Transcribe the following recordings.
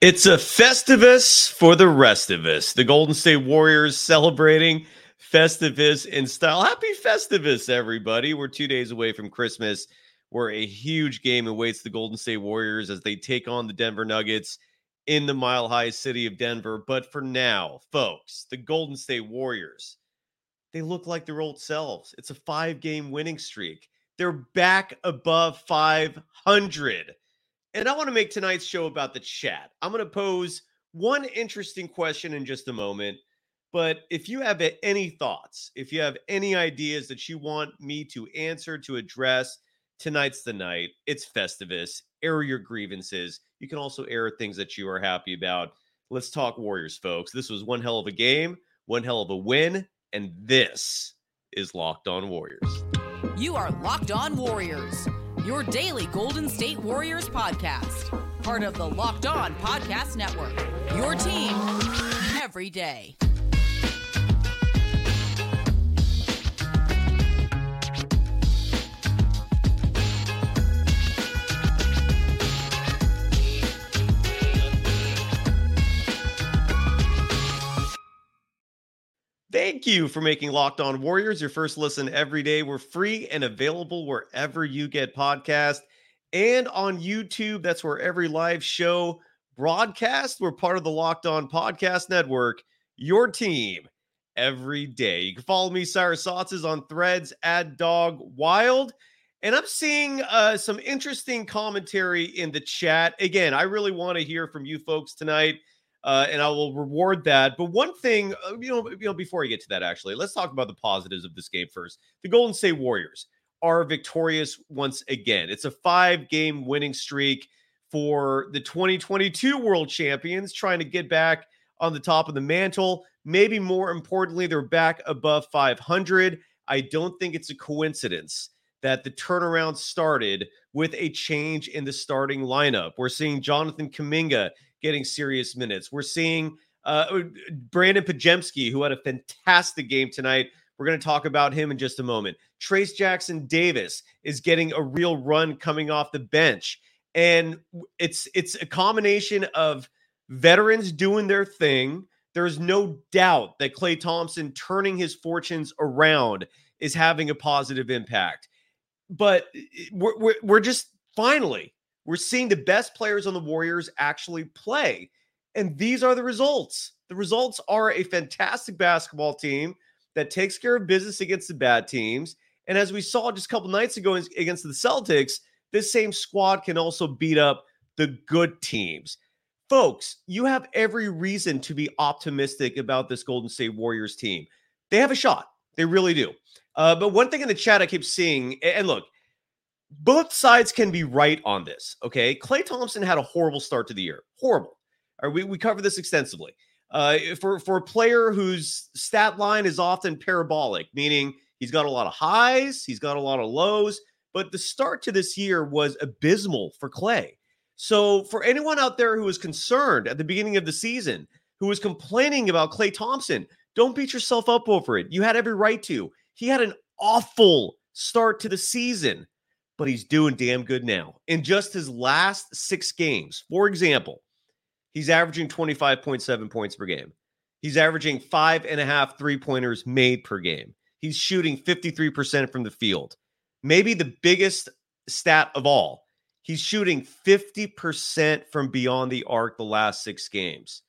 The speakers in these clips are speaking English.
It's a Festivus for the rest of us. The Golden State Warriors celebrating Festivus in style. Happy Festivus, everybody. We're two days away from Christmas, where a huge game awaits the Golden State Warriors as they take on the Denver Nuggets in the mile high city of Denver. But for now, folks, the Golden State Warriors, they look like their old selves. It's a five game winning streak. They're back above 500. And I want to make tonight's show about the chat. I'm going to pose one interesting question in just a moment. But if you have any thoughts, if you have any ideas that you want me to answer, to address, tonight's the night. It's Festivus. Air your grievances. You can also air things that you are happy about. Let's talk Warriors, folks. This was one hell of a game, one hell of a win. And this is Locked On Warriors. You are Locked On Warriors your daily Golden State Warriors podcast. Part of the Locked On Podcast Network. Your team every day. Thank you for making Locked On Warriors your first listen every day. We're free and available wherever you get podcasts and on YouTube. That's where every live show broadcast. We're part of the Locked On Podcast Network, your team every day. You can follow me, Cyrus Saatsaz, on threads at Dog Wild. And I'm seeing uh, some interesting commentary in the chat. Again, I really want to hear from you folks tonight uh, and I will reward that. But one thing, uh, you know, you know, before I get to that, actually, let's talk about the positives of this game first. The Golden State Warriors are victorious once again. It's a five-game winning streak for the 2022 World Champions, trying to get back on the top of the mantle. Maybe more importantly, they're back above 500. I don't think it's a coincidence that the turnaround started with a change in the starting lineup. We're seeing Jonathan Kuminga getting serious minutes. We're seeing uh, uh Brandon Podziemski, who had a fantastic game tonight. We're going to talk about him in just a moment. Trayce Jackson Davis is getting a real run coming off the bench. And it's it's a combination of veterans doing their thing. There's no doubt that Klay Thompson turning his fortunes around is having a positive impact. But we're, we're, we're just finally we're seeing the best players on the Warriors actually play. And these are the results. The results are a fantastic basketball team that takes care of business against the bad teams. And as we saw just a couple nights ago against the Celtics, this same squad can also beat up the good teams. Folks, you have every reason to be optimistic about this Golden State Warriors team. They have a shot. They really do. Uh, but one thing in the chat I keep seeing, and look, both sides can be right on this. Okay. Klay Thompson had a horrible start to the year. Horrible. Right, we, we cover this extensively. Uh, for, for a player whose stat line is often parabolic, meaning he's got a lot of highs, he's got a lot of lows, but the start to this year was abysmal for Klay. So, for anyone out there who was concerned at the beginning of the season, who was complaining about Klay Thompson, don't beat yourself up over it. You had every right to. He had an awful start to the season but he's doing damn good now. In just his last six games, for example, he's averaging 25.7 points per game. He's averaging five and a half three pointers made per game. He's shooting 53% from the field. Maybe the biggest stat of all, he's shooting 50% from beyond the arc the last six games.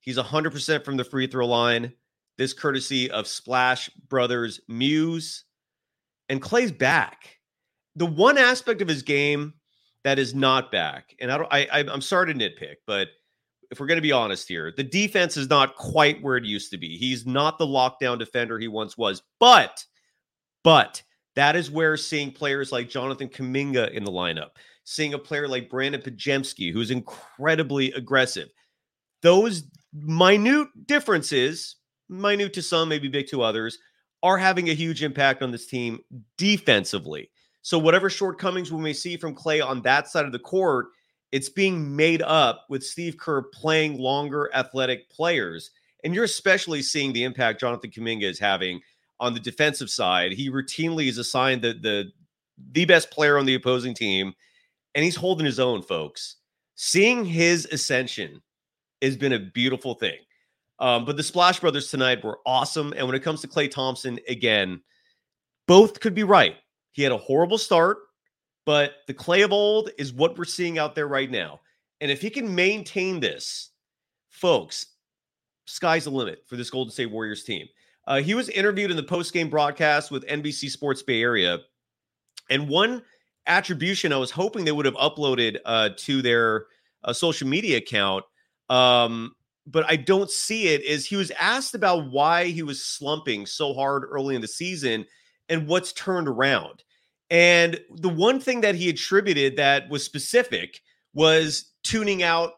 He's 100% from the free throw line. This courtesy of Splash Brothers Muse. And Klay's back the one aspect of his game that is not back, and I don't, I, I'm sorry to nitpick, but if we're going to be honest here, the defense is not quite where it used to be. He's not the lockdown defender he once was, but, but that is where seeing players like Jonathan Kuminga in the lineup, seeing a player like Brandon Podziemski, who's incredibly aggressive, those minute differences, minute to some, maybe big to others, are having a huge impact on this team defensively. So whatever shortcomings we may see from Klay on that side of the court, it's being made up with Steve Kerr playing longer athletic players. And you're especially seeing the impact Jonathan Kuminga is having on the defensive side. He routinely is assigned the the the best player on the opposing team, and he's holding his own, folks. seeing his ascension has been a beautiful thing. Um, but the Splash Brothers tonight were awesome. And when it comes to Klay Thompson, again, both could be right. He had a horrible start, but the Klay of old is what we're seeing out there right now. And if he can maintain this, folks, sky's the limit for this Golden State Warriors team. Uh, he was interviewed in the post-game broadcast with NBC Sports Bay Area, and one attribution I was hoping they would have uploaded uh, to their uh, social media account, um, but I don't see it. Is he was asked about why he was slumping so hard early in the season and what's turned around, and the one thing that he attributed that was specific was tuning out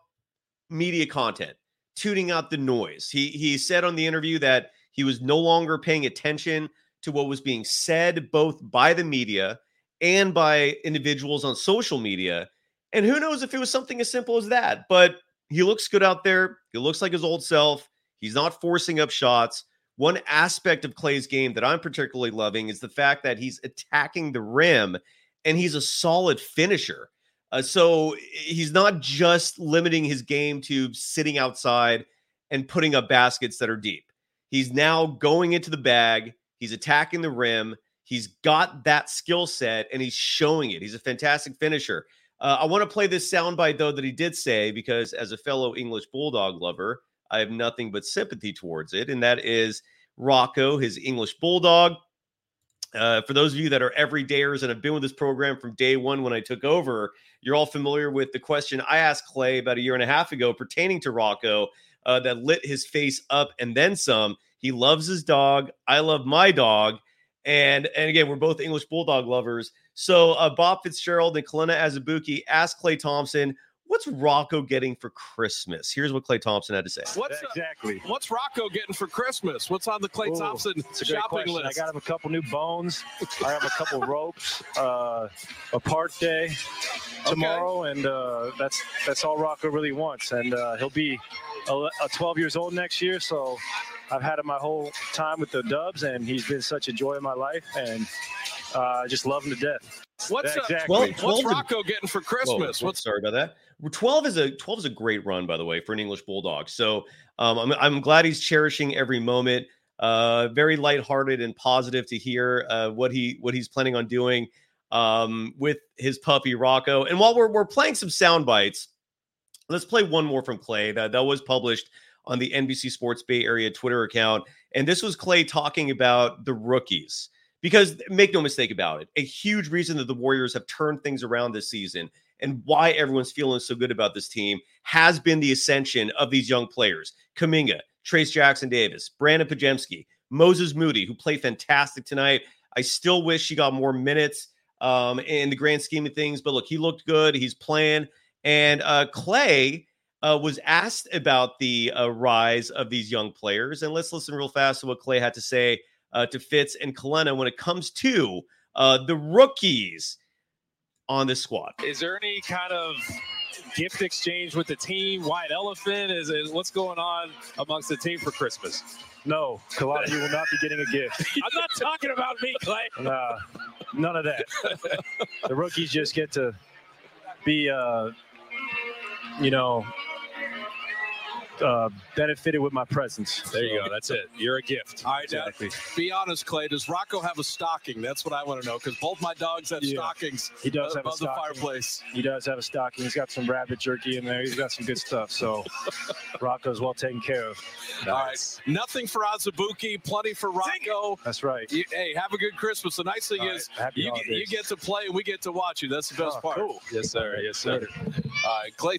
media content, tuning out the noise. He he said on the interview that he was no longer paying attention to what was being said both by the media and by individuals on social media. And who knows if it was something as simple as that, but he looks good out there. He looks like his old self. He's not forcing up shots. One aspect of Klay's game that I'm particularly loving is the fact that he's attacking the rim and he's a solid finisher. Uh, so he's not just limiting his game to sitting outside and putting up baskets that are deep. He's now going into the bag. He's attacking the rim. He's got that skill set and he's showing it. He's a fantastic finisher. Uh, I want to play this soundbite though that he did say because as a fellow English bulldog lover, I have nothing but sympathy towards it, and that is Rocco, his English bulldog. Uh, for those of you that are everydayers and have been with this program from day one when I took over, you're all familiar with the question I asked Klay about a year and a half ago pertaining to Rocco uh, that lit his face up and then some. He loves his dog. I love my dog. And, and again, we're both English Bulldog lovers. So uh, Bob Fitzgerald and Kelenna Azubuike asked Klay Thompson, what's Rocco getting for Christmas? Here's what Klay Thompson had to say. What's uh, exactly? Uh, what's Rocco getting for Christmas? What's on the Klay Ooh, Thompson shopping list? I got him a couple new bones. I have a couple ropes. Uh, a park day tomorrow, okay. and uh, that's that's all Rocco really wants. And uh, he'll be a, 12 years old next year, so I've had him my whole time with the Dubs, and he's been such a joy in my life, and uh, I just love him to death. What's, uh, exactly. 12, 12 what's Rocco getting for Christmas? Whoa, what's sorry about that? 12 is a 12 is a great run, by the way, for an English bulldog. So um, I'm I'm glad he's cherishing every moment. Uh, very lighthearted and positive to hear uh, what he what he's planning on doing um, with his puppy Rocco. And while we're we're playing some sound bites, let's play one more from Klay that that was published on the NBC Sports Bay Area Twitter account. And this was Klay talking about the rookies. Because make no mistake about it, a huge reason that the Warriors have turned things around this season and why everyone's feeling so good about this team has been the ascension of these young players. Kuminga, Trayce Jackson Davis, Brandon Podziemski, Moses Moody, who played fantastic tonight. I still wish he got more minutes um, in the grand scheme of things, but look, he looked good. He's playing. And uh, Klay uh, was asked about the uh, rise of these young players. And let's listen real fast to what Klay had to say uh, to Fitz and Kelenna when it comes to uh, the rookies on the squad. Is there any kind of gift exchange with the team? White elephant? Is it what's going on amongst the team for Christmas? No, Kelenna will not be getting a gift. I'm not talking about me, Klay. Nah, none of that. the rookies just get to be, uh, you know, uh, benefited with my presence. There you go. That's it. You're a gift. All right, exactly. Now, be honest, Klay. Does Rocco have a stocking? That's what I want to know because both my dogs have yeah. stockings. He does have above a stocking. the fireplace. He does have a stocking. He's got some rabbit jerky in there. He's got some good stuff. So Rocco's well taken care of. Nice. All right. Nothing for Azubuike. Plenty for Rocco. That's right. You, hey, have a good Christmas. The nice thing All is right. you, get, you get to play and we get to watch you. That's the best oh, part. Cool. Yes, sir. Yes, sir. All right, Klay.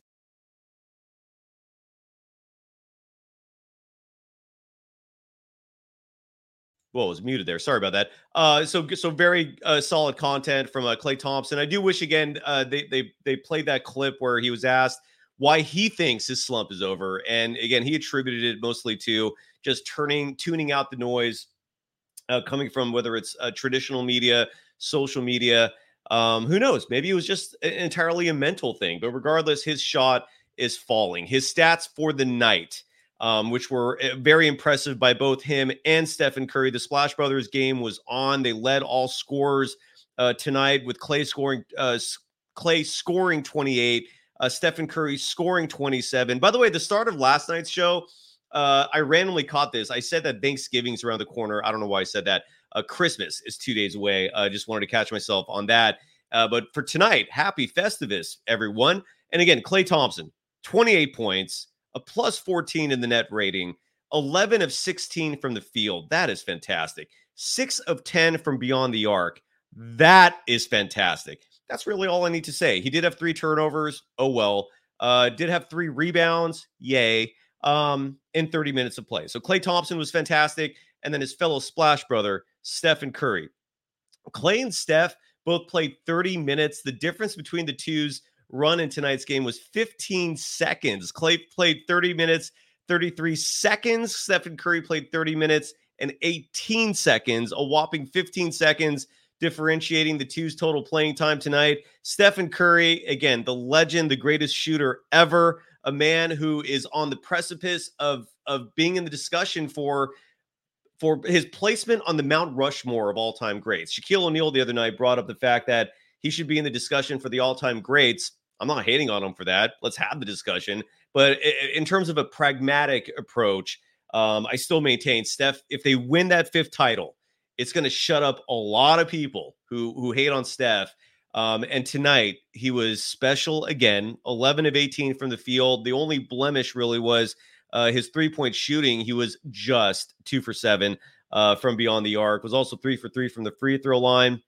Well, was muted there. Sorry about that. Uh, so so very uh, solid content from uh, Klay Thompson. I do wish again uh, they they they played that clip where he was asked why he thinks his slump is over, and again he attributed it mostly to just turning tuning out the noise uh, coming from whether it's uh, traditional media, social media. Um, who knows? Maybe it was just entirely a mental thing. But regardless, his shot is falling. His stats for the night um, which were eh, very impressive by both him and Stephen Curry. The Splash Brothers game was on. They led all scores uh, tonight with Klay scoring uh, Klay scoring 28. Uh, Stephen Curry scoring 27. By the way, the start of last night's show, uh, I randomly caught this. I said that Thanksgiving's around the corner. I don't know why I said that. Uh, Christmas is two days away. I uh, just wanted to catch myself on that. Uh, but for tonight, happy Festivus, everyone. And again, Klay Thompson, 28 points, a plus 14 in the net rating, 11 of 16 from the field. That is fantastic. Six of 10 from beyond the arc. That is fantastic. That's really all I need to say. He did have three turnovers. Oh, well. Uh, did have three rebounds. Yay. Um, in 30 minutes of play. So Klay Thompson was fantastic. And then his fellow splash brother, Stephen Curry. Klay and Steph both played 30 minutes. The difference between the two's run in tonight's game was 15 seconds. Klay played 30 minutes, 33 seconds. Stephen Curry played 30 minutes and 18 seconds, a whopping 15 seconds differentiating the two's total playing time tonight. Stephen Curry, again, the legend, the greatest shooter ever, a man who is on the precipice of of being in the discussion for for his placement on the Mount Rushmore of all-time greats. Shaquille O'Neal the other night brought up the fact that he should be in the discussion for the all-time greats. I'm not hating on him for that. Let's have the discussion. But in terms of a pragmatic approach, um, I still maintain Steph, if they win that fifth title, it's going to shut up a lot of people who who hate on Steph. Um, and tonight he was special again, 11 of 18 from the field. The only blemish really was uh, his three point shooting. He was just two for seven uh, from beyond the arc. Was also three for three from the free throw line.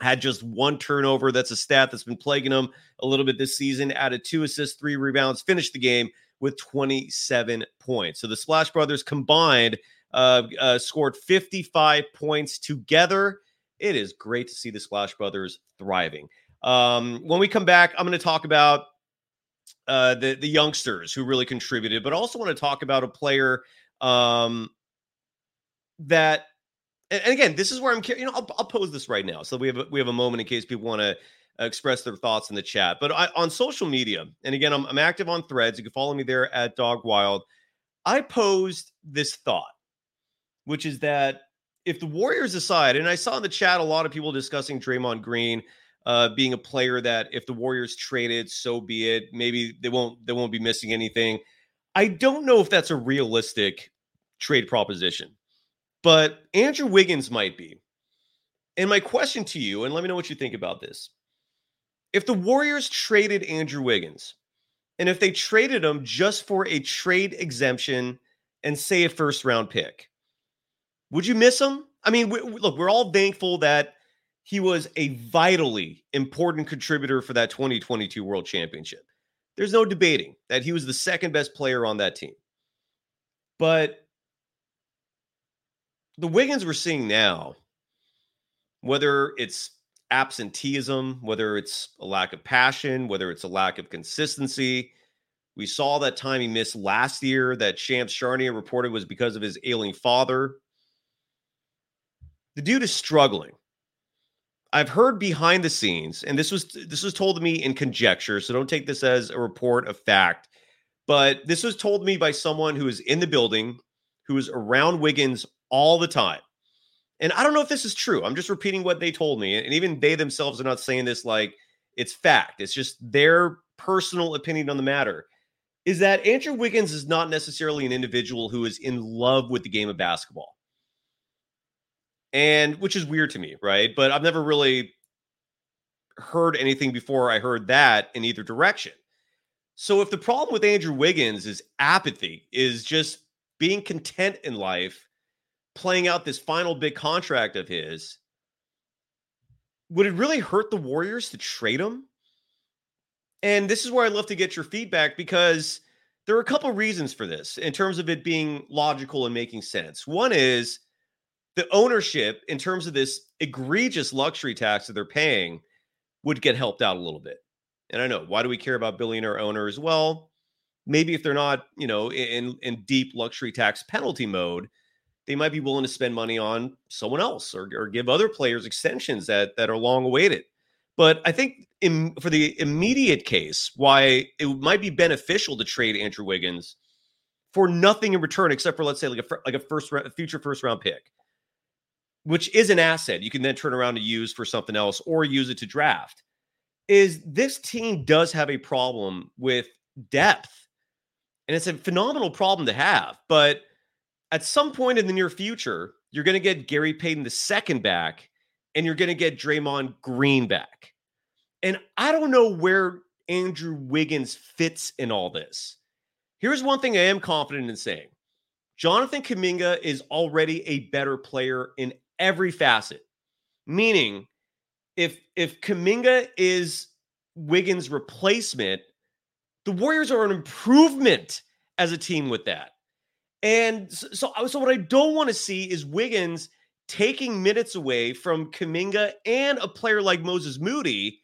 Had just one turnover. That's a stat that's been plaguing him a little bit this season. Added two assists, three rebounds. Finished the game with 27 points. So the Splash Brothers combined uh, uh, scored 55 points together. It is great to see the Splash Brothers thriving. Um, when we come back, I'm going to talk about uh, the the youngsters who really contributed, but also want to talk about a player um, that. And, again, this is where I'm. You know, I'll, I'll pose this right now, so we have a, we have a moment in case people want to express their thoughts in the chat. But I, on social media, and again, I'm, I'm active on Threads. You can follow me there at Dog Wild. I posed this thought, which is that if the Warriors decide, and I saw in the chat a lot of people discussing Draymond Green uh, being a player that if the Warriors traded, so be it. Maybe they won't they won't be missing anything. I don't know if that's a realistic trade proposition, but Andrew Wiggins might be. And my question to you, and let me know what you think about this. If the Warriors traded Andrew Wiggins, and if they traded him just for a trade exemption and say a first round pick, would you miss him? I mean, we, look, we're all thankful that he was a vitally important contributor for that 2022 World Championship. There's no debating that he was the second best player on that team. But the Wiggins we're seeing now, whether it's absenteeism, whether it's a lack of passion, whether it's a lack of consistency, we saw that time he missed last year that Shams Charania reported was because of his ailing father. The dude is struggling. I've heard behind the scenes, and this was this was told to me in conjecture, so don't take this as a report of fact. But this was told to me by someone who is in the building, who is around Wiggins all the time. And I don't know if this is true. I'm just repeating what they told me. And even they themselves are not saying this like it's fact. It's just their personal opinion on the matter. Is that Andrew Wiggins is not necessarily an individual who is in love with the game of basketball and which is weird to me, right? But I've never really heard anything before I heard that in either direction. So if the problem with Andrew Wiggins is apathy, is just being content in life, playing out this final big contract of his, would it really hurt the Warriors to trade him? And this is where I'd love to get your feedback because there are a couple reasons for this in terms of it being logical and making sense. One is the ownership in terms of this egregious luxury tax that they're paying would get helped out a little bit. And I know why do we care about billionaire owners? Well, maybe if they're not, you know, in in deep luxury tax penalty mode, they might be willing to spend money on someone else or, or give other players extensions that that are long awaited. But I think in, for the immediate case, why it might be beneficial to trade Andrew Wiggins for nothing in return except for let's say like a like a first a future first round pick which is an asset you can then turn around to use for something else or use it to draft. is this team does have a problem with depth. And it's a phenomenal problem to have. But at some point in the near future, you're going to get Gary Payton the second back and you're going to get Draymond Green back. And I don't know where Andrew Wiggins fits in all this. Here's one thing I am confident in saying Jonathan Kuminga is already a better player in every facet. Meaning, if if Kuminga is Wiggins' replacement, the Warriors are an improvement as a team with that. And so, so what I don't want to see is Wiggins taking minutes away from Kuminga and a player like Moses Moody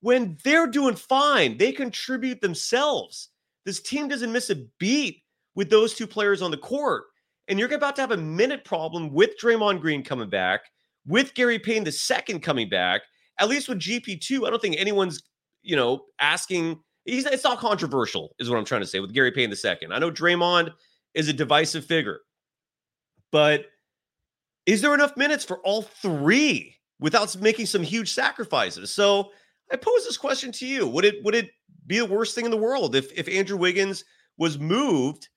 when they're doing fine. They contribute themselves. This team doesn't miss a beat with those two players on the court. And you're about to have a minute problem with Draymond Green coming back, with Gary Payton the second coming back. At least with GP2, I don't think anyone's, you know, asking. He's, it's not controversial, is what I'm trying to say with Gary Payton the second. I know Draymond is a divisive figure, but is there enough minutes for all three without making some huge sacrifices? So I pose this question to you: Would it would it be the worst thing in the world if if Andrew Wiggins was moved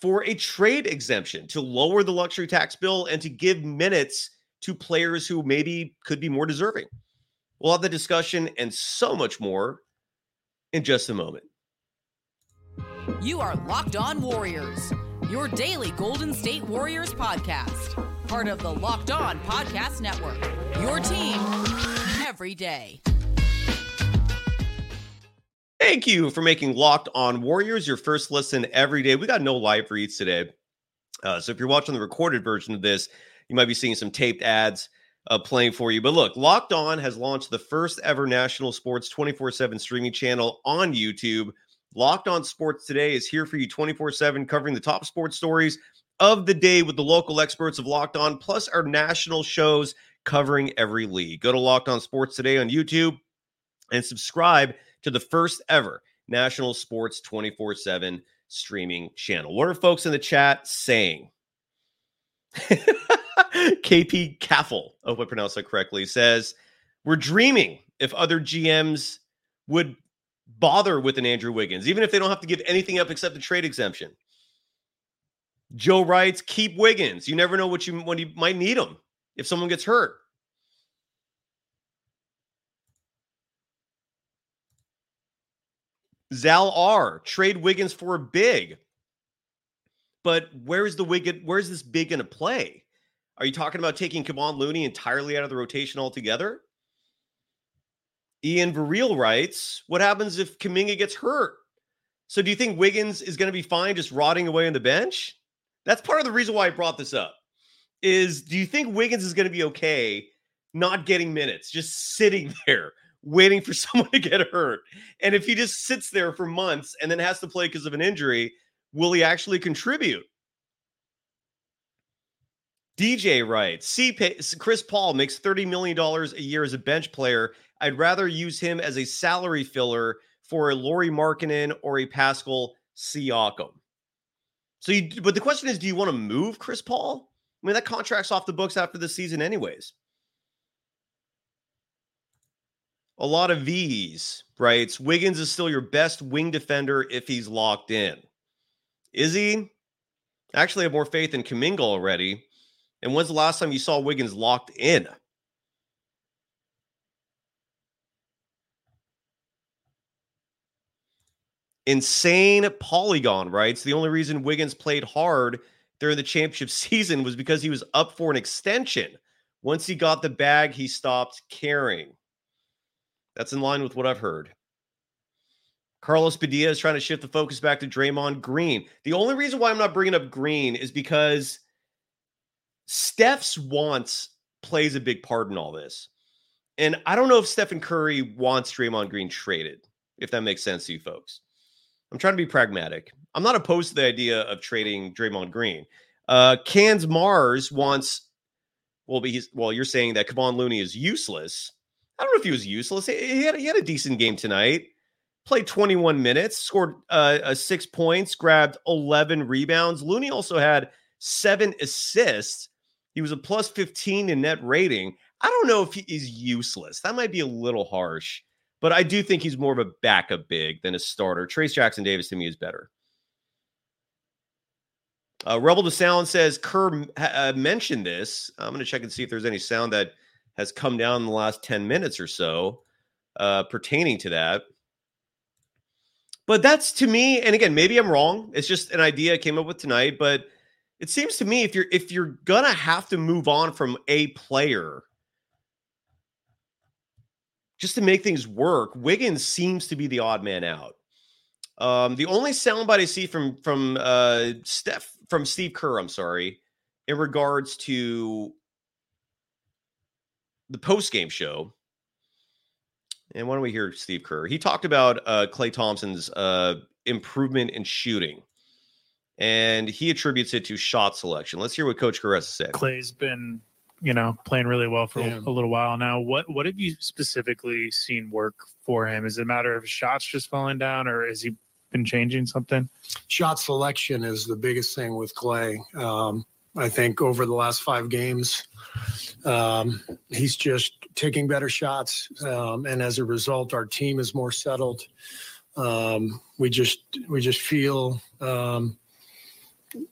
for a trade exemption to lower the luxury tax bill and to give minutes to players who maybe could be more deserving? We'll have the discussion and so much more in just a moment. You are Locked On Warriors, your daily Golden State Warriors podcast, part of the Locked On Podcast Network. Your team every day. Thank you for making Locked On Warriors your first listen every day. We got no live reads today. Uh, so if you're watching the recorded version of this, you might be seeing some taped ads uh, playing for you. But look, Locked On has launched the first ever national sports 24 7 streaming channel on YouTube. Locked On Sports Today is here for you 24 7, covering the top sports stories of the day with the local experts of Locked On, plus our national shows covering every league. Go to Locked On Sports Today on YouTube and subscribe to the first ever national sports 24 7 streaming channel. What are folks in the chat saying? KP Caffel, I hope I pronounced that correctly, says, We're dreaming if other GMs would bother with an Andrew Wiggins, even if they don't have to give anything up except the trade exemption. Joe writes, keep Wiggins. You never know what you when you might need him if someone gets hurt. Zal R. Trade Wiggins for a big. But where's the Wiggin? Where's this big going to play? Are you talking about taking Kevon Looney entirely out of the rotation altogether? Ian Verreel writes, What happens if Kuminga gets hurt? So do you think Wiggins is going to be fine just rotting away on the bench? That's part of the reason why I brought this up. Is do you think Wiggins is going to be okay not getting minutes, just sitting there waiting for someone to get hurt. And if he just sits there for months and then has to play because of an injury, will he actually contribute? DJ writes, Chris Paul makes $30 million a year as a bench player. I'd rather use him as a salary filler for a Lauri Markkanen or a Pascal Siakam. So, you, but the question is, do you want to move Chris Paul? I mean, that contract's off the books after the season, anyways. a lot of V's, writes Wiggins is still your best wing defender if he's locked in. Is he? Actually, have more faith in Kuminga already. And when's the last time you saw Wiggins locked in? Insane Polygon writes the only reason Wiggins played hard during the championship season was because he was up for an extension. Once he got the bag, he stopped caring. That's in line with what I've heard. Carlos Padilla is trying to shift the focus back to Draymond Green. The only reason why I'm not bringing up Green is because Steph's wants plays a big part in all this. And I don't know if Stephen Curry wants Draymond Green traded, if that makes sense to you folks. I'm trying to be pragmatic. I'm not opposed to the idea of trading Draymond Green. Uh, Cans Mars wants, well, he's, well, you're saying that Kevon Looney is useless. I don't know if he was useless. He had, he had a decent game tonight. Played 21 minutes, scored uh, uh, six points, grabbed 11 rebounds. Looney also had seven assists. He was a plus 15 in net rating. I don't know if he is useless. That might be a little harsh. But I do think he's more of a backup big than a starter. Trayce Jackson Davis to me is better. Uh, Rebel to Sound says Kerr uh, mentioned this. I'm going to check and see if there's any sound that has come down in the last 10 minutes or so uh, pertaining to that. But that's to me, and again, maybe I'm wrong. It's just an idea I came up with tonight. But it seems to me if you're if you're gonna have to move on from a player just to make things work, Wiggins seems to be the odd man out. Um, the only soundbite I see from from uh, Steph from Steve Kerr, I'm sorry, in regards to the post game show. And why don't we hear Steve Kerr? He talked about uh, Klay Thompson's uh, improvement in shooting, and he attributes it to shot selection. Let's hear what Coach Caressa said. Klay's been, you know, playing really well for Yeah. a little while now. What what have you specifically seen work for him? Is it a matter of shots just falling down, or has he been changing something? shot selection is the biggest thing with Klay. Um, I think over the last five games, um, he's just taking better shots, um, and as a result, our team is more settled. Um, we just we just feel um,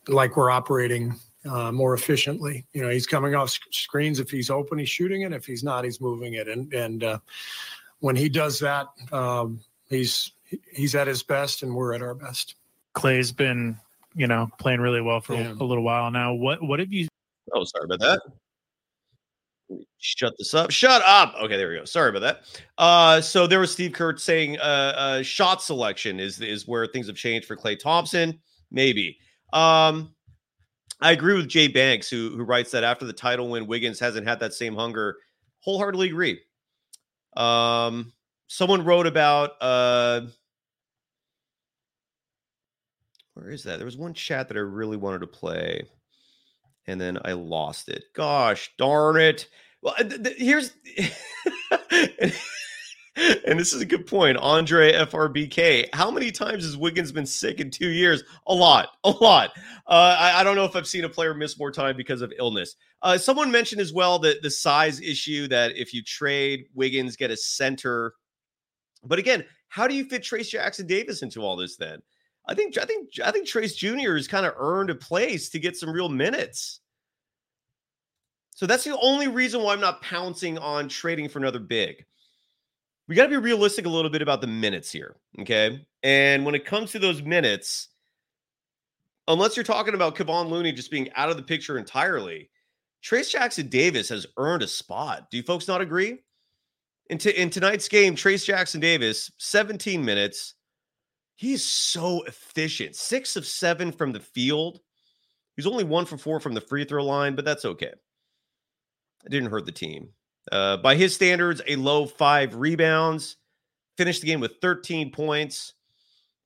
like we're operating uh, more efficiently. You know, he's coming off sc- screens. If he's open, he's shooting it. If he's not, he's moving it. And and uh, when he does that, um, he's he's at his best, and we're at our best. Klay's been, you know, playing really well for Yeah. a little while now. What what have you Oh, sorry about that. Shut this up. Shut up. Okay, there we go. Sorry about that. Uh, so there was Steve Kerr saying uh, uh shot selection is is where things have changed for Klay Thompson. Maybe. Um, I agree with Jay Banks, who who writes that after the title win, Wiggins hasn't had that same hunger. Wholeheartedly agree. Um, someone wrote about uh where is that? There was one chat that I really wanted to play and then I lost it. Gosh darn it. Well, th- th- here's and this is a good point. Andre FRBK. How many times has Wiggins been sick in two years? A lot, a lot. Uh, I, I don't know if I've seen a player miss more time because of illness. Uh, someone mentioned as well that the size issue that if you trade Wiggins, get a center. But again, how do you fit Trayce Jackson Davis into all this then? I think I think I think Trace Jr. has kind of earned a place to get some real minutes. So that's the only reason why I'm not pouncing on trading for another big. We got to be realistic a little bit about the minutes here, okay? And when it comes to those minutes, unless you're talking about Kevon Looney just being out of the picture entirely, Trayce Jackson Davis has earned a spot. Do you folks not agree? In, t- in tonight's game, Trayce Jackson Davis, 17 minutes, He's so efficient. Six of seven from the field. He's only one for four from the free throw line, but that's okay. It didn't hurt the team. Uh, by his standards, a low five rebounds. Finished the game with 13 points.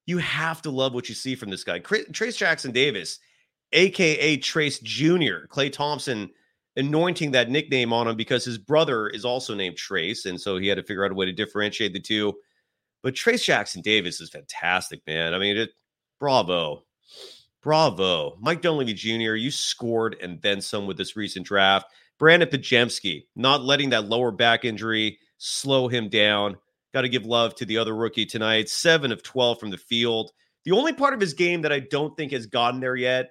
You have to love what you see from this guy. Trayce Jackson Davis, aka Trace Jr., Klay Thompson anointing that nickname on him because his brother is also named Trace. And so he had to figure out a way to differentiate the two. But Trayce Jackson Davis is fantastic, man. I mean, it, bravo. Bravo. Mike Dunleavy Jr., you scored and then some with this recent draft. Brandon Podziemski, not letting that lower back injury slow him down. Got to give love to the other rookie tonight. Seven of 12 from the field. The only part of his game that I don't think has gotten there yet,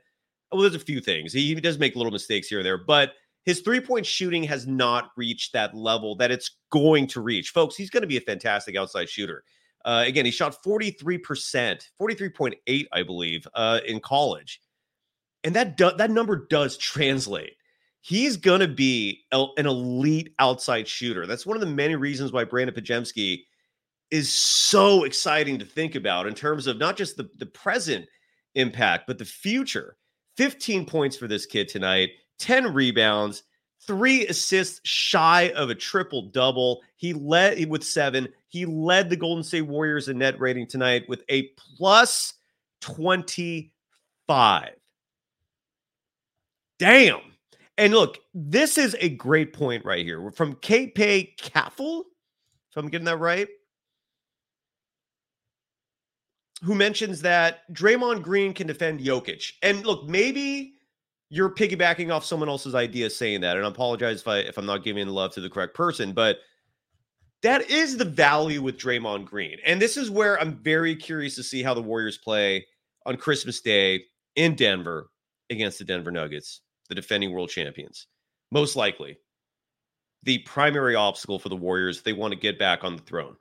well, there's a few things. He, does make little mistakes here and there, but his three point shooting has not reached that level that it's going to reach. Folks, he's going to be a fantastic outside shooter. Uh, again, he shot 43%, 43.8, I believe, uh, in college. And that do- that number does translate. He's going to be el- an elite outside shooter. That's one of the many reasons why Brandon Podziemski is so exciting to think about in terms of not just the, the present impact, but the future. 15 points for this kid tonight, 10 rebounds, three assists shy of a triple double. He led with seven. He led the Golden State Warriors in net rating tonight with a plus 25. Damn. And look, this is a great point right here. From K-Pay Caffel, if I'm getting that right, who mentions that Draymond Green can defend Jokic. And look, maybe you're piggybacking off someone else's idea saying that. And I apologize if I if I'm not giving love to the correct person, but that is the value with Draymond Green. And this is where I'm very curious to see how the Warriors play on Christmas Day in Denver against the Denver Nuggets, the defending world champions. Most likely the primary obstacle for the Warriors. They want to get back on the throne.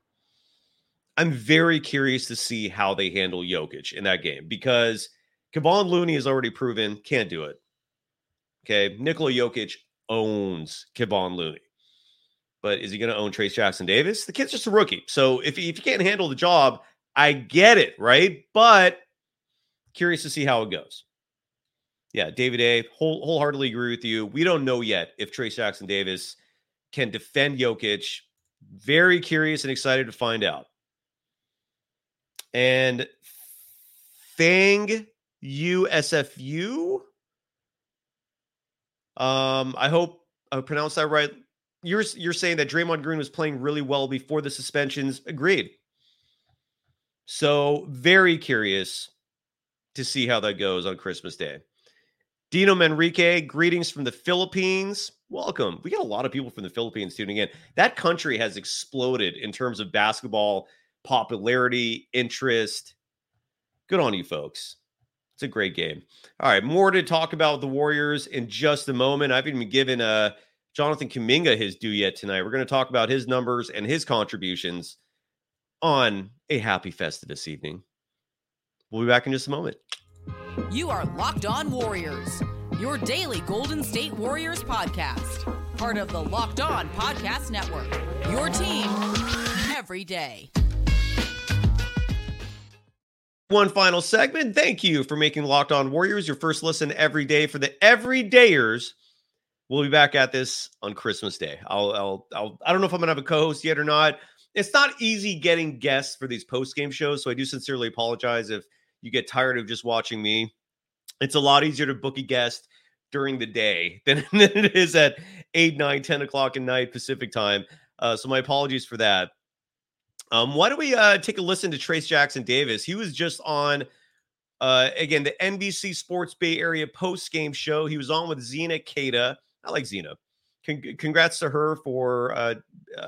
I'm very curious to see how they handle Jokic in that game because Kevon Looney has already proven can't do it. Okay. Nikola Jokic owns Kevon Looney. But is he going to own Trayce Jackson Davis? The kid's just a rookie. So if, if you can't handle the job, I get it, right? But curious to see how it goes. Yeah, David A. Whole, wholeheartedly agree with you. We don't know yet if Trayce Jackson Davis can defend Jokic. Very curious and excited to find out. And Fang USFU. Um, I hope I pronounced that right. You're you're saying that Draymond Green was playing really well before the suspensions. Agreed. So very curious to see how that goes on Christmas Day. Dino Manrique, greetings from the Philippines. Welcome. We got a lot of people from the Philippines tuning in. That country has exploded in terms of basketball popularity, interest. Good on you, folks. It's a great game. All right, more to talk about the Warriors in just a moment. I haven't even given uh, Jonathan Kuminga his due yet tonight. We're going to talk about his numbers and his contributions on a happy Festivus evening. We'll be back in just a moment. You are Locked On Warriors, your daily Golden State Warriors podcast. Part of the Locked On Podcast Network. Your team every day. One final segment. Thank you for making Locked On Warriors your first listen every day for the everydayers. We'll be back at this on Christmas Day. I'll, I'll, I'll I don't know if I'm gonna have a co-host yet or not. It's not easy getting guests for these post-game shows, so I do sincerely apologize if you get tired of just watching me. It's a lot easier to book a guest during the day than, it is at 8, 9, 10 o'clock at night Pacific time. Uh, so my apologies for that. Um, why don't we uh, take a listen to Trayce Jackson Davis? He was just on, uh, again, the NBC Sports Bay Area post game show. He was on with Zena Keita. I like Zena. Con- congrats to her for, uh,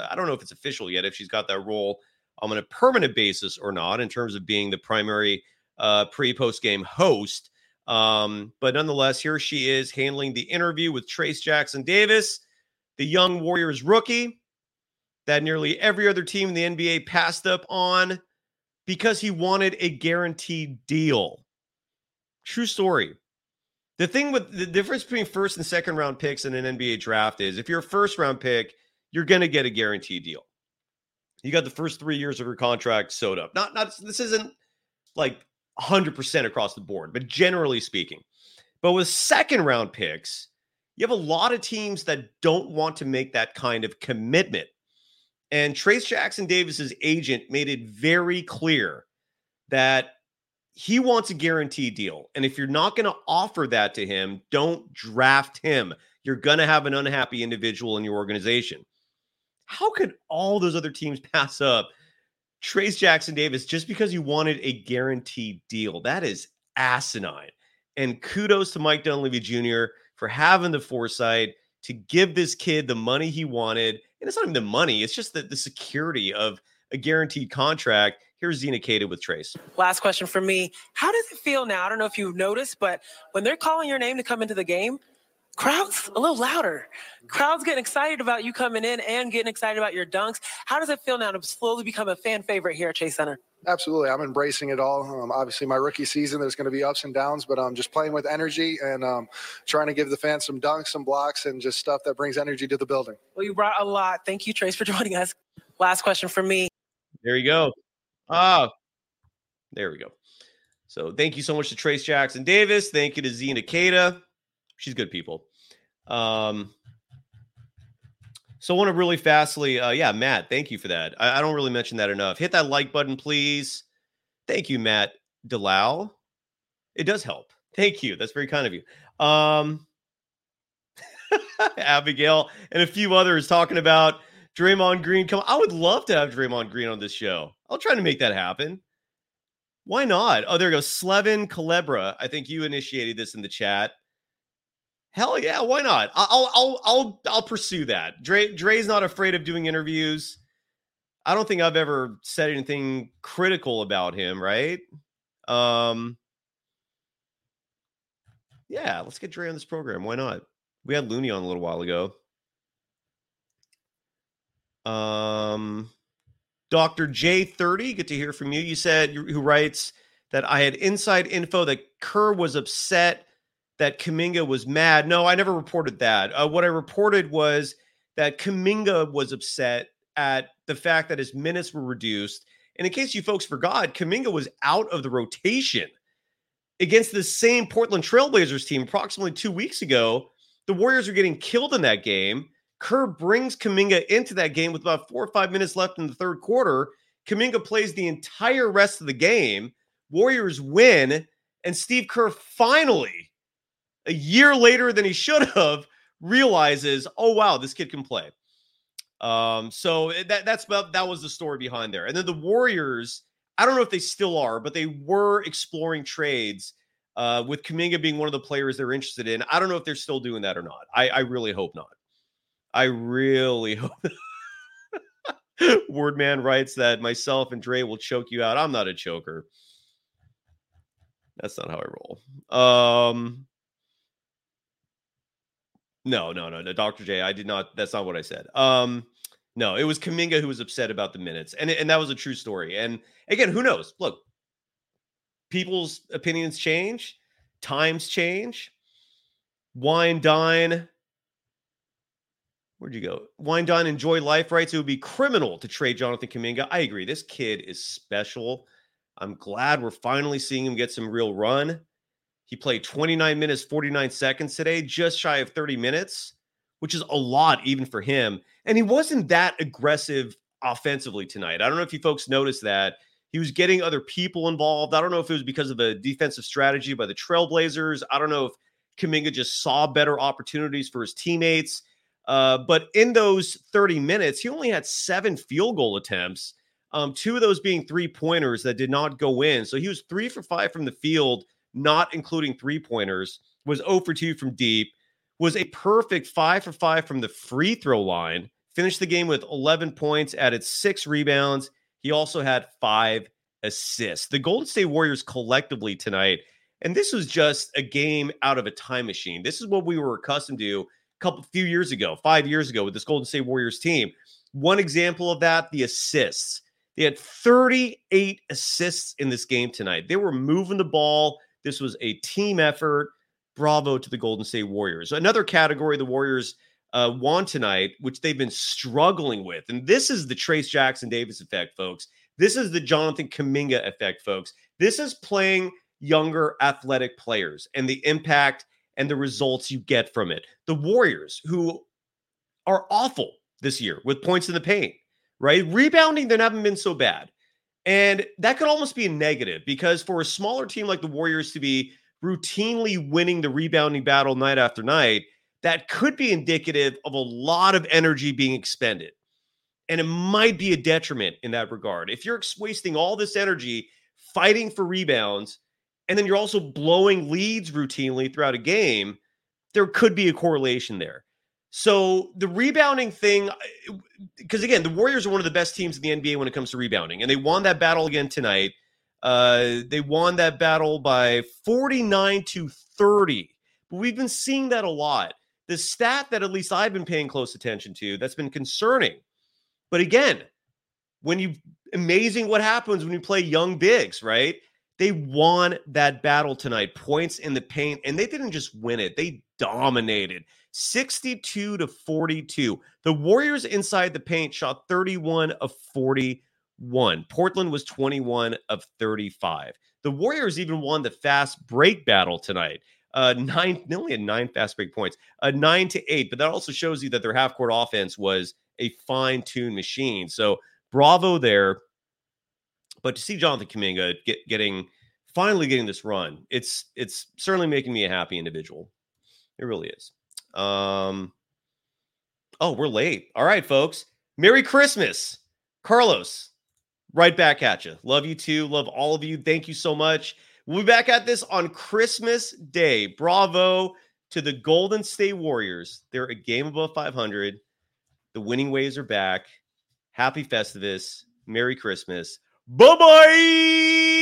I don't know if it's official yet, if she's got that role on a permanent basis or not, in terms of being the primary uh, pre post game host. Um, but nonetheless, here she is handling the interview with Trayce Jackson Davis, the young Warriors rookie that nearly every other team in the NBA passed up on because he wanted a guaranteed deal. True story. The thing with the difference between first and second round picks in an NBA draft is if you're a first round pick, you're going to get a guaranteed deal. You got the first three years of your contract sewed up. Not, not this isn't like 100% across the board, but generally speaking. But with second round picks, you have a lot of teams that don't want to make that kind of commitment. And Trayce Jackson Davis's agent made it very clear that he wants a guaranteed deal. And if you're not going to offer that to him, don't draft him. You're going to have an unhappy individual in your organization. How could all those other teams pass up Trayce Jackson Davis just because you wanted a guaranteed deal. That is asinine. And kudos to Mike Dunleavy Jr. for having the foresight to give this kid the money he wanted. And it's not even the money, it's just the, the security of a guaranteed contract. Here's Zena Keita with Trayce. Last question for me. How does it feel now? I don't know if you've noticed, but when they're calling your name to come into the game, crowds a little louder. Crowds getting excited about you coming in and getting excited about your dunks. How does it feel now to slowly become a fan favorite here at Chase Center? Absolutely, I'm embracing it all. Um, obviously, my rookie season, there's going to be ups and downs, but I'm um, just playing with energy and um, trying to give the fans some dunks, some blocks, and just stuff that brings energy to the building. Well, you brought a lot. Thank you, trace for joining us. Last question for me. There you go. Ah, there we go. So thank you so much to Trayce Jackson Davis. Thank you to Zena Keita. She's good people. Um, so I want to really fastly, uh, yeah, Matt, thank you for that. I, I, don't really mention that enough. Hit that like button, please. Thank you, Matt Delau. It does help. Thank you. That's very kind of you. Um, Abigail and a few others talking about Draymond Green. Come, I would love to have Draymond Green on this show. I'll try to make that happen. Why not? Oh, there goes Slevin Calebra. I think you initiated this in the chat. Hell yeah, why not? I'll I'll I'll I'll pursue that. Dre Dre's not afraid of doing interviews. I don't think I've ever said anything critical about him, right? Um, yeah, let's get Dre on this program. Why not? We had Looney on a little while ago. Um, Dr. J30, good to hear from you. You said, who writes that I had inside info that Kerr was upset that Kuminga was mad. No, I never reported that. Uh, what I reported was that Kuminga was upset at the fact that his minutes were reduced. And in case you folks forgot, Kuminga was out of the rotation against the same Portland Trailblazers team approximately two weeks ago. The Warriors are getting killed in that game. Kerr brings Kuminga into that game with about four or five minutes left in the third quarter. Kuminga plays the entire rest of the game. Warriors win, and Steve Kerr finally, a year later than he should have, realizes, oh wow, this kid can play. Um, so eh, that that's that was the story behind there. And then the Warriors, I don't know if they still are, but they were exploring trades uh, with Kuminga being one of the players they're interested in. I don't know if they're still doing that or not. I, I really hope not. I really hope. Wordman writes that myself and Dre will choke you out. I'm not a choker. That's not how I roll. Um, no, no, no, no, Dr. J. I did not. That's not what I said. Um, no, it was Kuminga who was upset about the minutes, and and that was a true story. And again, who knows? Look, people's opinions change, times change. Wine, dine. Where'd you go? Wine, dine, enjoy life. Right? So it would be criminal to trade Jonathan Kuminga. I agree. This kid is special. I'm glad we're finally seeing him get some real run. He played 29 minutes, 49 seconds today, just shy of 30 minutes, which is a lot even for him. And he wasn't that aggressive offensively tonight. I don't know if you folks noticed that. He was getting other people involved. I don't know if it was because of a defensive strategy by the Trailblazers. I don't know if Kuminga just saw better opportunities for his teammates. Uh, but in those 30 minutes, he only had seven field goal attempts, um, two of those being three pointers that did not go in. So he was three for five from the field, not including three pointers, was 0 for 2 from deep, was a perfect five for five from the free throw line, finished the game with 11 points, added six rebounds. He also had five assists. The Golden State Warriors collectively tonight, and this was just a game out of a time machine. This is what we were accustomed to a couple few years ago, five years ago with this Golden State Warriors team. One example of that, the assists. They had 38 assists in this game tonight. They were moving the ball. This was a team effort. Bravo to the Golden State Warriors. Another category the Warriors uh, won tonight, which they've been struggling with. And this is the Trayce Jackson Davis effect, folks. This is the Jonathan Kuminga effect, folks. This is playing younger athletic players and the impact and the results you get from it. The Warriors, who are awful this year with points in the paint, right? Rebounding, they haven't been so bad. And that could almost be a negative because for a smaller team like the Warriors to be routinely winning the rebounding battle night after night, that could be indicative of a lot of energy being expended. And it might be a detriment in that regard. If you're wasting all this energy fighting for rebounds, and then you're also blowing leads routinely throughout a game, there could be a correlation there. So the rebounding thing, because again, the Warriors are one of the best teams in the NBA when it comes to rebounding, and they won that battle again tonight. Uh, they won that battle by 49 to 30. But we've been seeing that a lot. The stat that at least I've been paying close attention to that's been concerning. But again, when you amazing what happens when you play young bigs, right? They won that battle tonight, points in the paint, and they didn't just win it, they dominated 62 to 42. The Warriors inside the paint shot 31 of 41. Portland was 21 of 35. The Warriors even won the fast break battle tonight. Uh, nine, only had nine fast break points, uh, nine to eight. But that also shows you that their half court offense was a fine tuned machine. So bravo there. But to see Jonathan Kuminga get, getting finally getting this run, it's it's certainly making me a happy individual. It really is. Um, oh, we're late. All right, folks. Merry Christmas, Carlos. Right back at you. Love you too. Love all of you. Thank you so much. We'll be back at this on Christmas Day. Bravo to the Golden State Warriors. They're a game above 500. The winning ways are back. Happy Festivus. Merry Christmas. Bye bye.